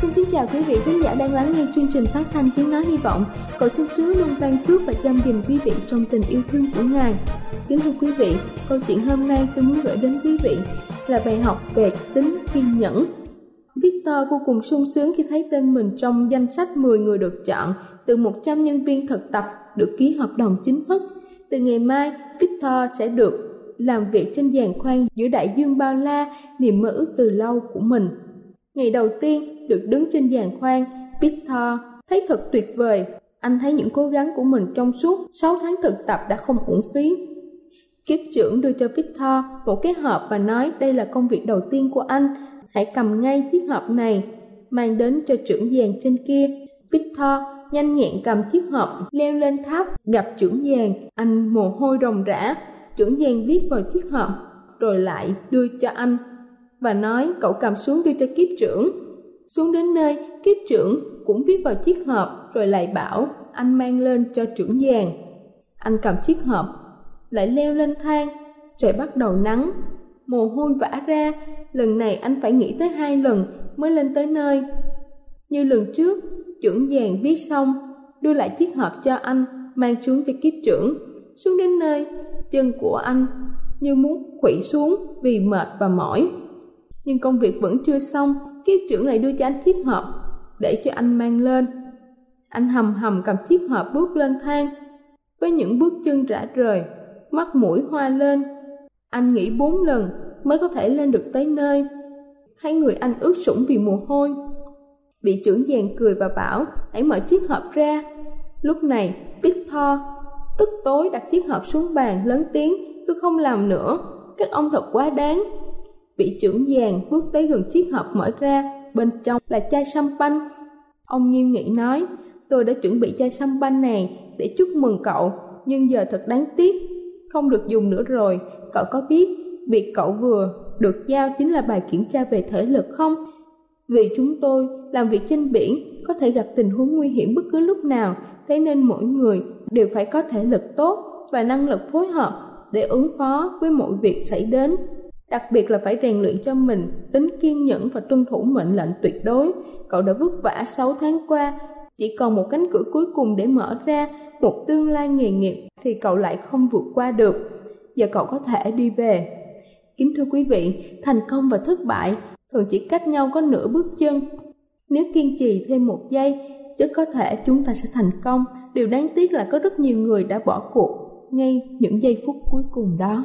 Xin kính chào quý vị khán giả đang lắng nghe chương trình phát thanh tiếng nói hy vọng. Cầu xin Chúa luôn ban phước và chăm dìm quý vị trong tình yêu thương của Ngài. Kính thưa quý vị, câu chuyện hôm nay tôi muốn gửi đến quý vị là bài học về tính kiên nhẫn. Victor vô cùng sung sướng khi thấy tên mình trong danh sách 10 người được chọn từ 100 nhân viên thực tập được ký hợp đồng chính thức. Từ ngày mai, Victor sẽ được làm việc trên giàn khoan giữa đại dương bao la, niềm mơ ước từ lâu của mình. Ngày đầu tiên được đứng trên giàn khoan, Victor thấy thật tuyệt vời. Anh thấy những cố gắng của mình trong suốt 6 tháng thực tập đã không uổng phí. Kiếp trưởng đưa cho Victor một cái hộp và nói đây là công việc đầu tiên của anh. Hãy cầm ngay chiếc hộp này, mang đến cho trưởng giàn trên kia. Victor nhanh nhẹn cầm chiếc hộp, leo lên tháp, gặp trưởng giàn. Anh mồ hôi ròng rã, trưởng giàn viết vào chiếc hộp, rồi lại đưa cho anh và nói cậu cầm xuống đưa cho kiếp trưởng. Xuống đến nơi, kiếp trưởng cũng viết vào chiếc hộp rồi lại bảo anh mang lên cho trưởng giàn. Anh cầm chiếc hộp, lại leo lên thang, trời bắt đầu nắng, mồ hôi vã ra, lần này anh phải nghĩ tới hai lần mới lên tới nơi. Như lần trước, trưởng giàn viết xong, đưa lại chiếc hộp cho anh, mang xuống cho kiếp trưởng. Xuống đến nơi, chân của anh như muốn khuỵu xuống vì mệt và mỏi nhưng công việc vẫn chưa xong, kiếp trưởng lại đưa cho anh chiếc hộp, để cho anh mang lên. Anh hầm hầm cầm chiếc hộp bước lên thang. Với những bước chân rã rời, mắt mũi hoa lên, anh nghĩ bốn lần mới có thể lên được tới nơi. Thấy người anh ướt sũng vì mồ hôi. Bị trưởng giàn cười và bảo, hãy mở chiếc hộp ra. Lúc này victor tức tối đặt chiếc hộp xuống bàn lớn tiếng, tôi không làm nữa, các ông thật quá đáng vị trưởng vàng bước tới gần chiếc hộp mở ra, bên trong là chai sâm banh ông nghiêm nghị nói, tôi đã chuẩn bị chai sâm banh này để chúc mừng cậu, nhưng giờ thật đáng tiếc, không được dùng nữa rồi. Cậu có biết, việc cậu vừa được giao chính là bài kiểm tra về thể lực không? Vì chúng tôi làm việc trên biển, có thể gặp tình huống nguy hiểm bất cứ lúc nào, thế nên mỗi người đều phải có thể lực tốt và năng lực phối hợp để ứng phó với mọi việc xảy đến. Đặc biệt là phải rèn luyện cho mình tính kiên nhẫn và tuân thủ mệnh lệnh tuyệt đối. Cậu đã vất vả 6 tháng qua, chỉ còn một cánh cửa cuối cùng để mở ra một tương lai nghề nghiệp thì cậu lại không vượt qua được. Giờ cậu có thể đi về. Kính thưa quý vị, thành công và thất bại thường chỉ cách nhau có nửa bước chân. Nếu kiên trì thêm một giây, rất có thể chúng ta sẽ thành công. Điều đáng tiếc là có rất nhiều người đã bỏ cuộc ngay những giây phút cuối cùng đó.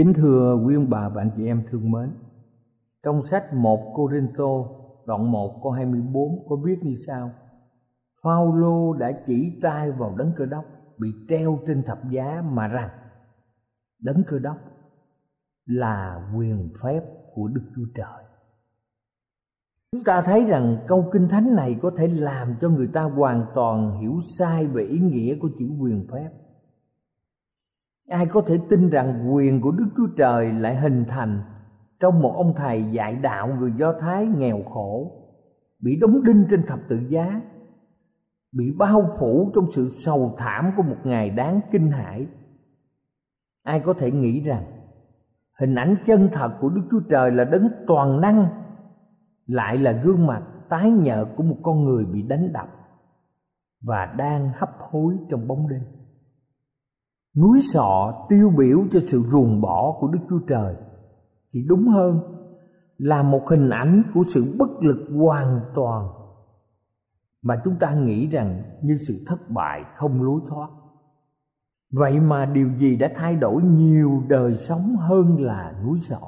Kính thưa quý ông bà và anh chị em thương mến, Trong sách 1 Corinto, đoạn 1 câu 24 có viết như sau Phaolô đã chỉ tay vào đấng cơ đốc, bị treo trên thập giá mà rằng, đấng cơ đốc là quyền phép của Đức Chúa Trời. chúng ta thấy rằng câu kinh thánh này có thể làm cho người ta hoàn toàn hiểu sai về ý nghĩa của chữ quyền phép ai có thể tin rằng quyền của đức chúa trời lại hình thành trong một ông thầy dạy đạo người do thái nghèo khổ, bị đóng đinh trên thập tự giá, bị bao phủ trong sự sầu thảm của một ngày đáng kinh hãi? Ai có thể nghĩ rằng hình ảnh chân thật của đức chúa trời là đấng toàn năng lại là gương mặt tái nhợt của một con người bị đánh đập và đang hấp hối trong bóng đêm? Núi sọ tiêu biểu cho sự ruồng bỏ của đức chúa trời. Thì đúng hơn là một hình ảnh của sự bất lực hoàn toàn mà chúng ta nghĩ rằng như sự thất bại không lối thoát. Vậy mà điều gì đã thay đổi nhiều đời sống hơn là núi sọ?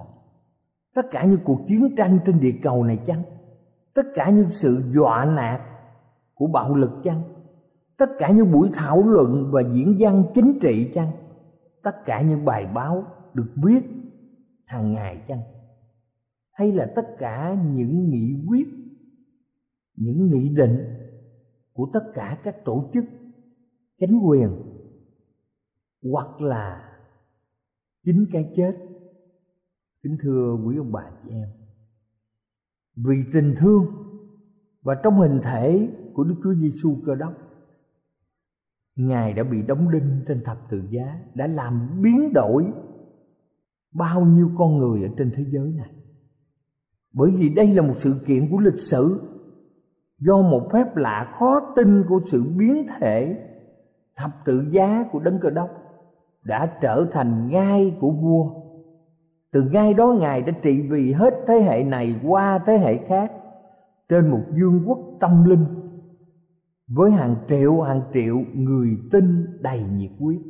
Tất cả những cuộc chiến tranh trên địa cầu này chăng? Tất cả những sự dọa nạt của bạo lực chăng? Tất cả những buổi thảo luận và diễn văn chính trị chăng? Tất cả những bài báo được viết hàng ngày chăng? Hay là tất cả những nghị quyết, những nghị định của tất cả các tổ chức, chính quyền, hoặc là chính cái chết? Kính thưa quý ông bà chị em, vì tình thương và trong hình thể của Đức Chúa Giêsu Cơ đốc Ngài đã bị đóng đinh trên thập tự giá, Đã làm biến đổi bao nhiêu con người ở trên thế giới này. Bởi vì đây là một sự kiện của lịch sử, Do một phép lạ khó tin của sự biến thể Thập tự giá của Đấng Cơ Đốc Đã trở thành ngai của vua. Từ ngai đó, Ngài đã trị vì hết thế hệ này qua thế hệ khác Trên một dương quốc tâm linh với hàng triệu hàng triệu người tin đầy nhiệt huyết.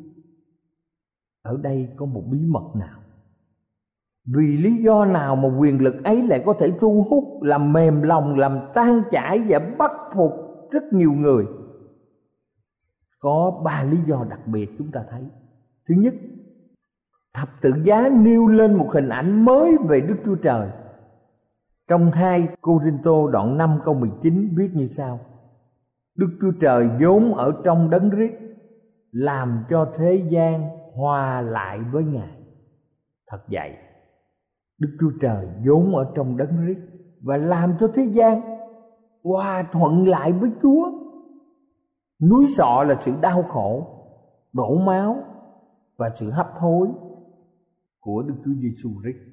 Ở đây có một bí mật nào? Vì lý do nào mà quyền lực ấy lại có thể thu hút, làm mềm lòng, làm tan chảy và bắt phục rất nhiều người? Có ba lý do đặc biệt chúng ta thấy. Thứ nhất, thập tự giá nêu lên một hình ảnh mới về đức chúa trời. Trong hai Cô-rin-tô đoạn 5 câu 19 viết như sau. Đức Chúa Trời vốn ở trong đấng rít làm cho thế gian hòa lại với Ngài. Thật vậy, Đức Chúa Trời vốn ở trong đấng rít và làm cho thế gian hòa thuận lại với Chúa. Núi sọ là sự đau khổ, đổ máu và sự hấp hối của Đức Chúa Giêsu Christ.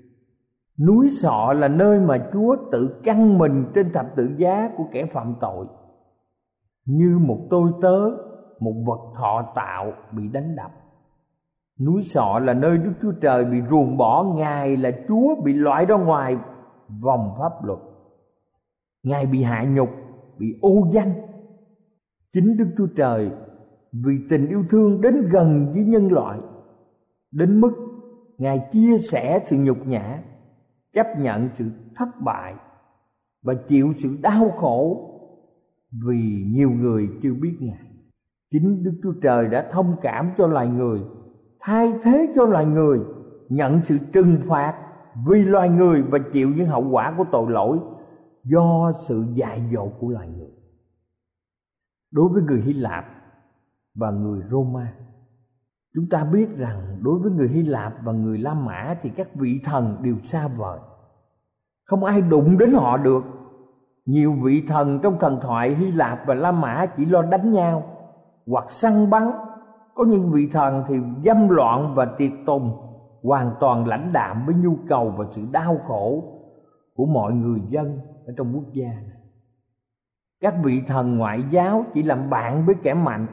Núi sọ là nơi mà Chúa tự căng mình trên thập tự giá của kẻ phạm tội như một tôi tớ, một vật thọ tạo bị đánh đập. Núi sọ là nơi đức chúa trời bị ruồng bỏ, ngài là chúa bị loại ra ngoài vòng pháp luật. Ngài bị hạ nhục, bị ô danh. Chính đức chúa trời vì tình yêu thương đến gần với nhân loại, đến mức ngài chia sẻ sự nhục nhã, chấp nhận sự thất bại và chịu sự đau khổ vì nhiều người chưa biết ngài. Chính đức chúa trời đã thông cảm cho loài người, thay thế cho loài người, nhận sự trừng phạt vì loài người và chịu những hậu quả của tội lỗi do sự dại dột của loài người. Đối với người hy lạp và người roma, chúng ta biết rằng đối với người hy lạp và người la mã thì các vị thần đều xa vời. Không ai đụng đến họ được nhiều vị thần trong thần thoại Hy Lạp và La Mã chỉ lo đánh nhau hoặc săn bắn. Có những vị thần thì dâm loạn và tiệt tùng, hoàn toàn lãnh đạm với nhu cầu và sự đau khổ của mọi người dân ở trong quốc gia này. Các vị thần ngoại giáo chỉ làm bạn với kẻ mạnh,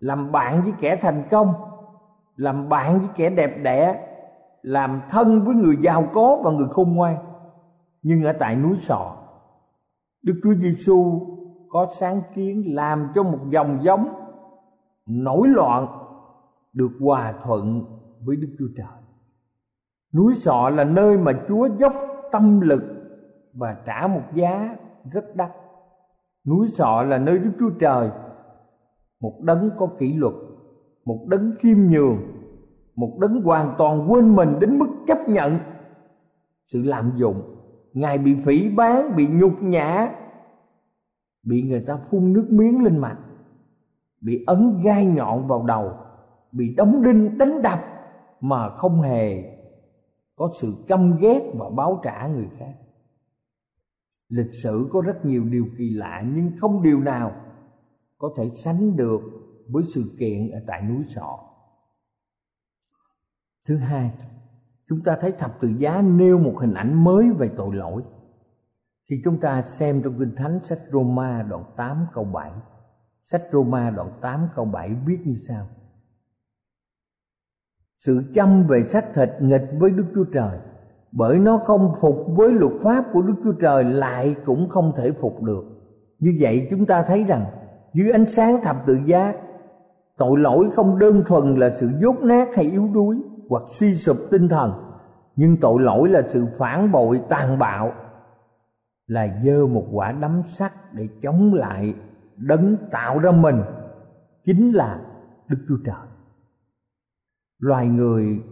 làm bạn với kẻ thành công, làm bạn với kẻ đẹp đẽ, làm thân với người giàu có và người khôn ngoan. Nhưng ở tại núi Sọ Đức Chúa Giêsu có sáng kiến làm cho một dòng giống nổi loạn được hòa thuận với Đức Chúa Trời. Núi Sọ là nơi mà Chúa dốc tâm lực và trả một giá rất đắt. Núi Sọ là nơi Đức Chúa Trời một đấng có kỷ luật, một đấng khiêm nhường, một đấng hoàn toàn quên mình đến mức chấp nhận sự lạm dụng ngài bị phỉ bán, bị nhục nhã, bị người ta phun nước miếng lên mặt, bị ấn gai nhọn vào đầu, bị đóng đinh, đánh đập mà không hề có sự căm ghét và báo trả người khác. Lịch sử có rất nhiều điều kỳ lạ nhưng không điều nào có thể sánh được với sự kiện ở tại núi sọ. Thứ hai chúng ta thấy thập tự giá nêu một hình ảnh mới về tội lỗi. Thì chúng ta xem trong Kinh Thánh, sách Roma đoạn 8 câu 7 Sách Roma đoạn 8 câu 7 viết như sau. Sự chăm về xác thịt nghịch với Đức Chúa Trời, Bởi nó không phục với luật pháp của Đức Chúa Trời lại cũng không thể phục được. Như vậy chúng ta thấy rằng, dưới ánh sáng thập tự giá, Tội lỗi không đơn thuần là sự dốt nát hay yếu đuối hoặc suy sụp tinh thần. Nhưng tội lỗi là sự phản bội tàn bạo, Là dơ một quả đấm sắt để chống lại, đấng tạo ra mình, chính là đức chúa trời. Loài người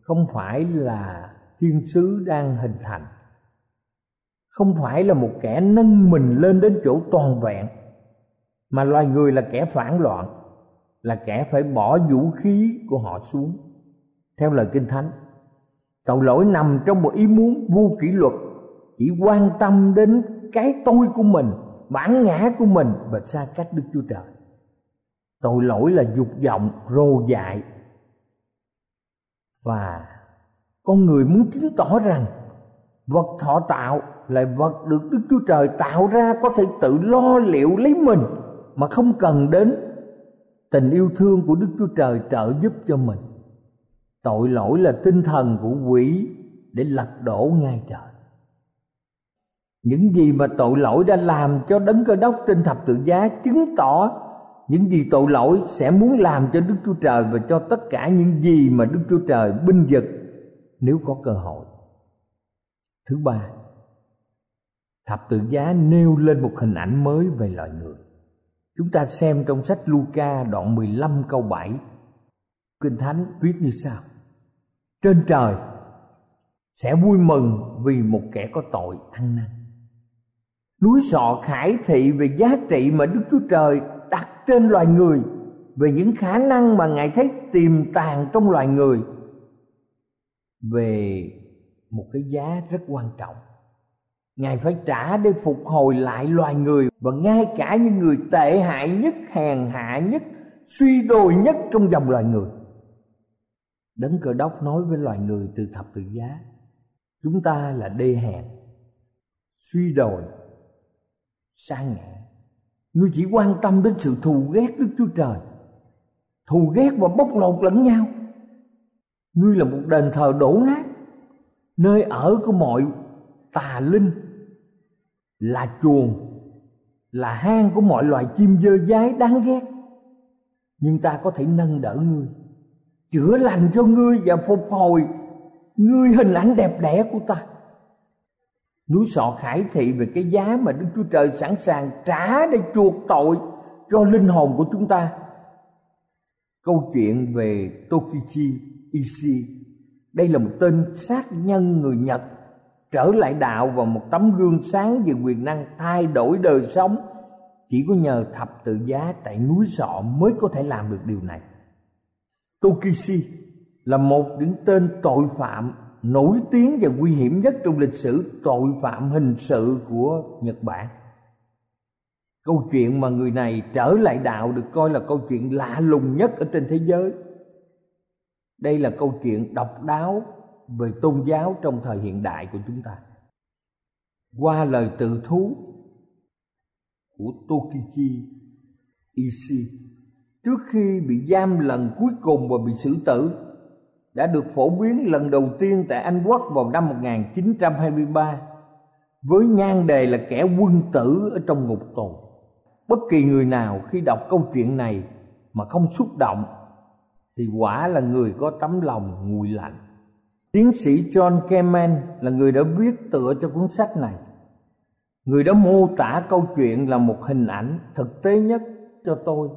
không phải là thiên sứ đang hình thành, không phải là một kẻ nâng mình lên đến chỗ toàn vẹn, mà loài người là kẻ phản loạn, là kẻ phải bỏ vũ khí của họ xuống theo lời kinh thánh tội lỗi nằm trong một ý muốn vô kỷ luật chỉ quan tâm đến cái tôi của mình bản ngã của mình và xa cách Đức Chúa Trời. Tội lỗi là dục vọng, rồ dại và con người muốn chứng tỏ rằng vật thọ tạo là vật được Đức Chúa Trời tạo ra có thể tự lo liệu lấy mình mà không cần đến tình yêu thương của Đức Chúa Trời trợ giúp cho mình. Tội lỗi là tinh thần của quỷ để lật đổ ngay trời những gì mà tội lỗi đã làm cho đấng cơ đốc trên thập tự giá chứng tỏ những gì tội lỗi sẽ muốn làm cho Đức Chúa Trời và cho tất cả những gì mà Đức Chúa Trời binh vực nếu có cơ hội. Thứ ba, thập tự giá nêu lên một hình ảnh mới về loài người. Chúng ta xem trong sách Luca đoạn 15 câu 7 Kinh Thánh viết như sau trên trời sẽ vui mừng vì một kẻ có tội ăn năn. Núi sọ khải thị về giá trị mà đức chúa trời đặt trên loài người, về những khả năng mà ngài thấy tiềm tàng trong loài người, về một cái giá rất quan trọng. Ngài phải trả để phục hồi lại loài người, và ngay cả những người tệ hại nhất, hèn hạ nhất, suy đồi nhất trong dòng loài người đấng cơ đốc nói với loài người từ thập tự giá, chúng ta là đê hèn, suy đồi, sa ngã. Ngươi chỉ quan tâm đến sự thù ghét đức chúa trời. Thù ghét và bóc lột lẫn nhau. Ngươi là một đền thờ đổ nát. Nơi ở của mọi tà linh là chuồng, là hang của mọi loài chim dơ dái đáng ghét. Nhưng ta có thể nâng đỡ ngươi chữa lành cho ngươi và phục hồi ngươi hình ảnh đẹp đẽ của ta núi sọ khải thị về cái giá mà Đức Chúa Trời sẵn sàng trả để chuộc tội cho linh hồn của chúng ta. Câu chuyện về Tokichi ishi đây là một tên sát nhân người Nhật, trở lại đạo và một tấm gương sáng về quyền năng thay đổi đời sống chỉ có nhờ thập tự giá tại núi sọ mới có thể làm được điều này. Tokishi là một những tên tội phạm nổi tiếng và nguy hiểm nhất trong lịch sử tội phạm hình sự của Nhật Bản. Câu chuyện mà người này trở lại đạo được coi là câu chuyện lạ lùng nhất ở trên thế giới. Đây là câu chuyện độc đáo về tôn giáo trong thời hiện đại của chúng ta. Qua lời tự thú của Tokichi Ishii trước khi bị giam lần cuối cùng và bị xử tử, đã được phổ biến lần đầu tiên tại Anh Quốc vào năm 1923 với nhan đề là kẻ quân tử ở trong ngục tù. Bất kỳ người nào khi đọc câu chuyện này mà không xúc động, thì quả là người có tấm lòng nguội lạnh. Tiến sĩ John Kamen là người đã viết tựa cho cuốn sách này. Người đã mô tả câu chuyện là một hình ảnh thực tế nhất cho tôi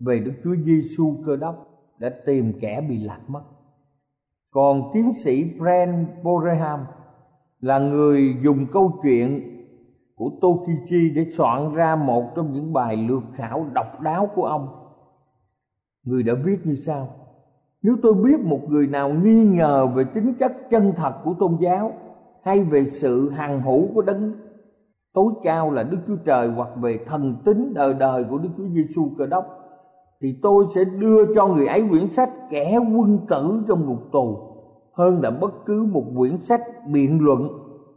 về Đức Chúa Giêsu cơ đốc đã tìm kẻ bị lạc mất còn tiến sĩ Brent Boreham là người dùng câu chuyện của Tokichi để soạn ra một trong những bài lược khảo độc đáo của ông. Người đã viết như sau: Nếu tôi biết một người nào nghi ngờ về tính chất chân thật của tôn giáo hay về sự hằng hữu của đấng, tối cao là Đức Chúa Trời hoặc về thần tính đời đời của Đức Chúa Giêsu Cơ Đốc thì tôi sẽ đưa cho người ấy quyển sách kẻ quân tử trong ngục tù, hơn là bất cứ một quyển sách biện luận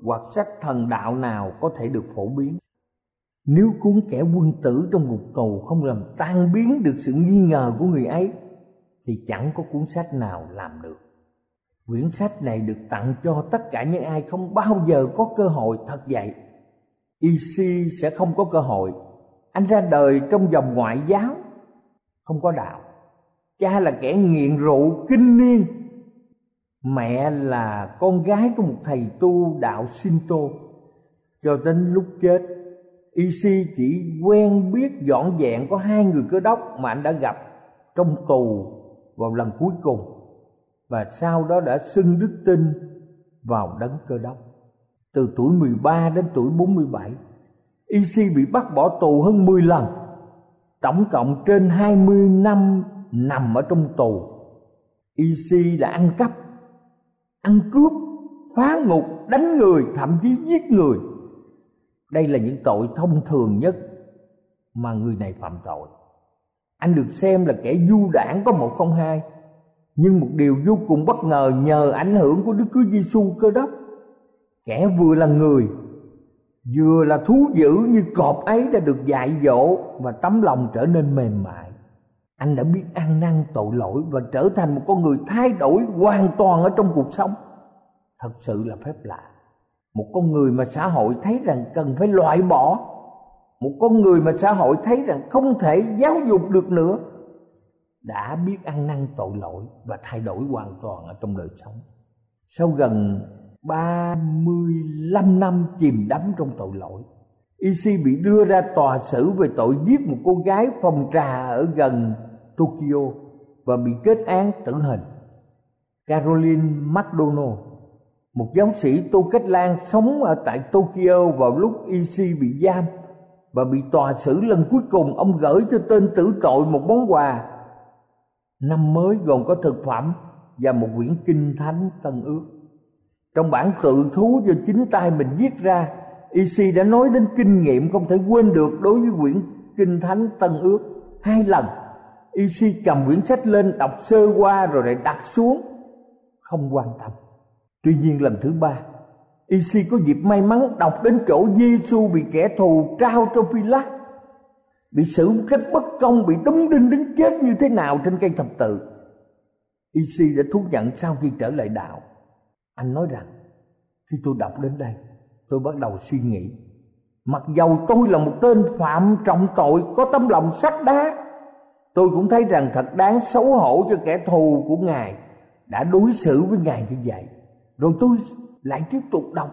hoặc sách thần đạo nào có thể được phổ biến. Nếu cuốn kẻ quân tử trong ngục tù không làm tan biến được sự nghi ngờ của người ấy, thì chẳng có cuốn sách nào làm được. Quyển sách này được tặng cho tất cả những ai không bao giờ có cơ hội thật vậy EC sẽ không có cơ hội. Anh ra đời trong dòng ngoại giáo không có đạo. Cha là kẻ nghiện rượu kinh niên. Mẹ là con gái của một thầy tu đạo Shinto. Cho đến lúc chết Isi chỉ quen biết dọn dẹn có hai người cơ đốc mà anh đã gặp trong tù vào lần cuối cùng. Và sau đó đã xưng đức tin vào đấng cơ đốc. Từ tuổi 13 đến tuổi 47 Isi bị bắt bỏ tù hơn 10 lần tổng cộng trên 20 năm nằm ở trong tù. EC đã ăn cắp, ăn cướp, phá ngục, đánh người, thậm chí giết người. Đây là những tội thông thường nhất mà người này phạm tội. Anh được xem là kẻ du đảng có một không hai, nhưng một điều vô cùng bất ngờ nhờ ảnh hưởng của đức chúa giêsu cơ đốc. Kẻ vừa là người vừa là thú dữ như cọp ấy đã được dạy dỗ và tấm lòng trở nên mềm mại. Anh đã biết ăn năn tội lỗi và trở thành một con người thay đổi hoàn toàn ở trong cuộc sống. Thật sự là phép lạ. Một con người mà xã hội thấy rằng cần phải loại bỏ. Một con người mà xã hội thấy rằng không thể giáo dục được nữa. Đã biết ăn năn tội lỗi và thay đổi hoàn toàn ở trong đời sống. Sau gần 35 năm chìm đắm trong tội lỗi. Isi bị đưa ra tòa xử về tội giết một cô gái phòng trà ở gần Tokyo và bị kết án tử hình. Caroline McDonald, một giáo sĩ Tô Cách Lan sống ở tại Tokyo vào lúc Isi bị giam và bị tòa xử lần cuối cùng ông gửi cho tên tử tội một món quà. Năm mới gồm có thực phẩm và một quyển kinh thánh tân ước trong bản tự thú do chính tay mình viết ra Isi đã nói đến kinh nghiệm không thể quên được đối với quyển kinh thánh tân ước hai lần. Isi cầm quyển sách lên đọc sơ qua rồi lại đặt xuống, không quan tâm. Tuy nhiên lần thứ ba Isi có dịp may mắn đọc đến chỗ Giêsu bị kẻ thù trao cho Pilat bị xử một cách bất công, bị đóng đinh đến chết như thế nào trên cây thập tự. Isi đã thú nhận sau khi trở lại đạo anh nói rằng, khi tôi đọc đến đây, tôi bắt đầu suy nghĩ. Mặc dầu tôi là một tên phạm trọng tội có tấm lòng sắt đá, tôi cũng thấy rằng thật đáng xấu hổ cho kẻ thù của ngài đã đối xử với ngài như vậy. Rồi tôi lại tiếp tục đọc.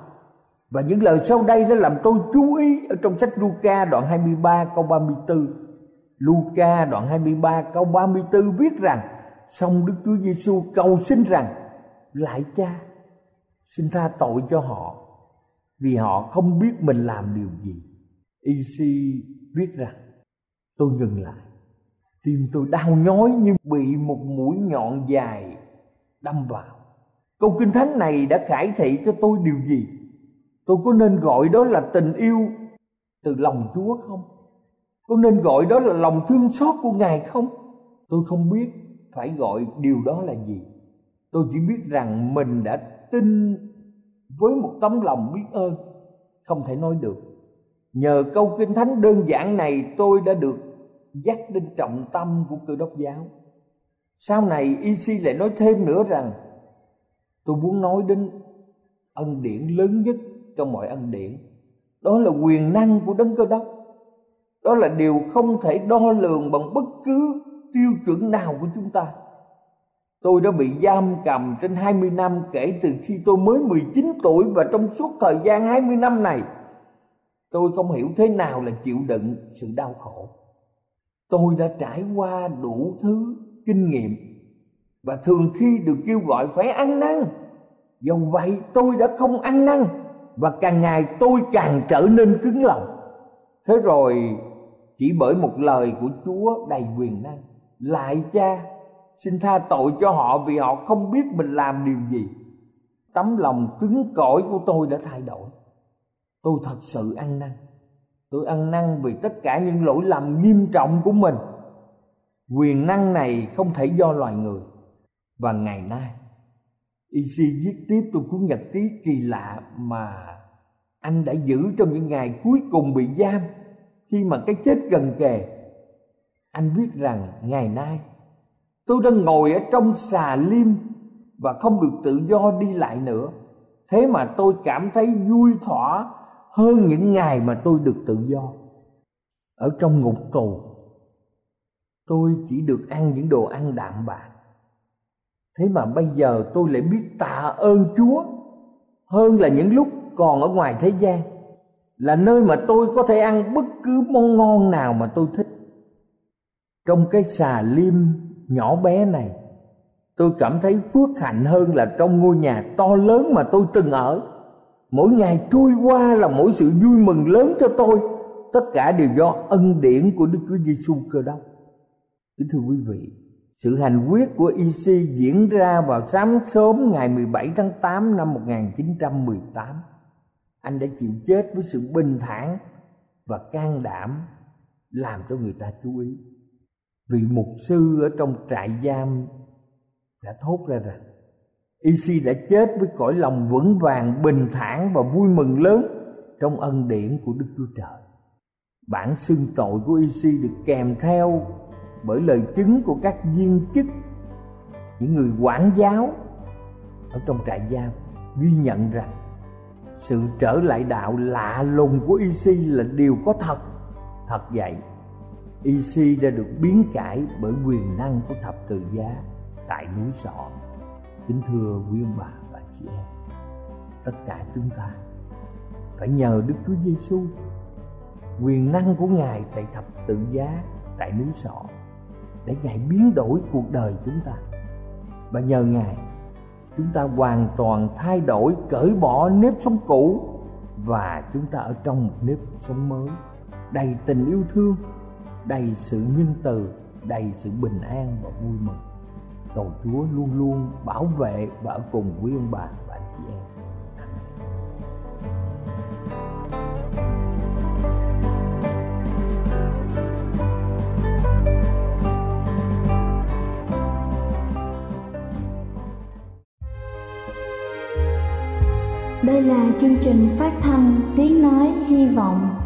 Và những lời sau đây đã làm tôi chú ý ở trong sách Luca đoạn 23 câu 34. Luca đoạn 23 câu 34 viết rằng Xong Đức Chúa Giêsu cầu xin rằng Lại cha Xin tha tội cho họ, Vì họ không biết mình làm điều gì EC biết rằng, Tôi ngừng lại Tim tôi đau nhói như bị một mũi nhọn dài đâm vào Câu kinh thánh này đã khải thị cho tôi điều gì? Tôi có nên gọi đó là tình yêu từ lòng Chúa không? Có nên gọi đó là lòng thương xót của Ngài không? Tôi không biết phải gọi điều đó là gì. Tôi chỉ biết rằng mình đã tin với một tấm lòng biết ơn, không thể nói được. Nhờ câu kinh thánh đơn giản này, tôi đã được dắt đến trọng tâm của cơ đốc giáo. Sau này EC lại nói thêm nữa rằng, tôi muốn nói đến ân điển lớn nhất trong mọi ân điển đó là quyền năng của đấng cơ đốc đó là điều không thể đo lường bằng bất cứ tiêu chuẩn nào của chúng ta Tôi đã bị giam cầm trên 20 năm kể từ khi tôi mới 19 tuổi và trong suốt thời gian 20 năm này, tôi không hiểu thế nào là chịu đựng sự đau khổ. Tôi đã trải qua đủ thứ kinh nghiệm và thường khi được kêu gọi phải ăn năn. Do vậy tôi đã không ăn năn và càng ngày tôi càng trở nên cứng lòng thế rồi, chỉ bởi một lời của chúa đầy quyền năng, lại cha xin tha tội cho họ vì họ không biết mình làm điều gì. Tấm lòng cứng cỏi của tôi đã thay đổi. Tôi thật sự ăn năn. Tôi ăn năn vì tất cả những lỗi lầm nghiêm trọng của mình. Quyền năng này không thể do loài người. Và ngày nay EC viết tiếp trong cuốn nhật ký kỳ lạ mà anh đã giữ trong những ngày cuối cùng bị giam. Khi mà cái chết gần kề, anh biết rằng ngày nay tôi đang ngồi ở trong xà liêm và không được tự do đi lại nữa. Thế mà tôi cảm thấy vui thỏa hơn những ngày mà tôi được tự do. Ở trong ngục tù, tôi chỉ được ăn những đồ ăn đạm bạc. Thế mà bây giờ tôi lại biết tạ ơn chúa hơn là những lúc còn ở ngoài thế gian, là nơi mà tôi có thể ăn bất cứ món ngon nào mà tôi thích. Trong cái xà liêm nhỏ bé này tôi cảm thấy phước hạnh hơn là trong ngôi nhà to lớn mà tôi từng ở mỗi ngày trôi qua là mỗi sự vui mừng lớn cho tôi tất cả đều do ân điển của Đức Chúa Giêsu cơ đốc. Kính thưa quý vị, sự hành quyết của EC diễn ra vào sáng sớm ngày 17 tháng 8 năm 1918. Anh đã chịu chết với sự bình thản và can đảm làm cho người ta chú ý. Vị mục sư ở trong trại giam đã thốt ra rằng Isi đã chết với cõi lòng vững vàng, bình thản và vui mừng lớn trong ân điển của Đức Chúa Trời. Bản xưng tội của Isi được kèm theo bởi lời chứng của các viên chức, những người quản giáo ở trong trại giam ghi nhận rằng sự trở lại đạo lạ lùng của Isi là điều có thật. Thật vậy, EC đã được biến cải bởi quyền năng của thập tự giá tại núi sọ kính thưa quý ông bà và chị em, tất cả chúng ta phải nhờ đức chúa giêsu quyền năng của ngài tại thập tự giá tại núi sọ để ngài biến đổi cuộc đời chúng ta. Và nhờ ngài, chúng ta hoàn toàn thay đổi, cởi bỏ nếp sống cũ và chúng ta ở trong một nếp sống mới đầy tình yêu thương đầy sự nhân từ, đầy sự bình an và vui mừng cầu Chúa luôn luôn bảo vệ và ở cùng quý ông bà và anh chị em. Đây là chương trình phát thanh tiếng nói hy vọng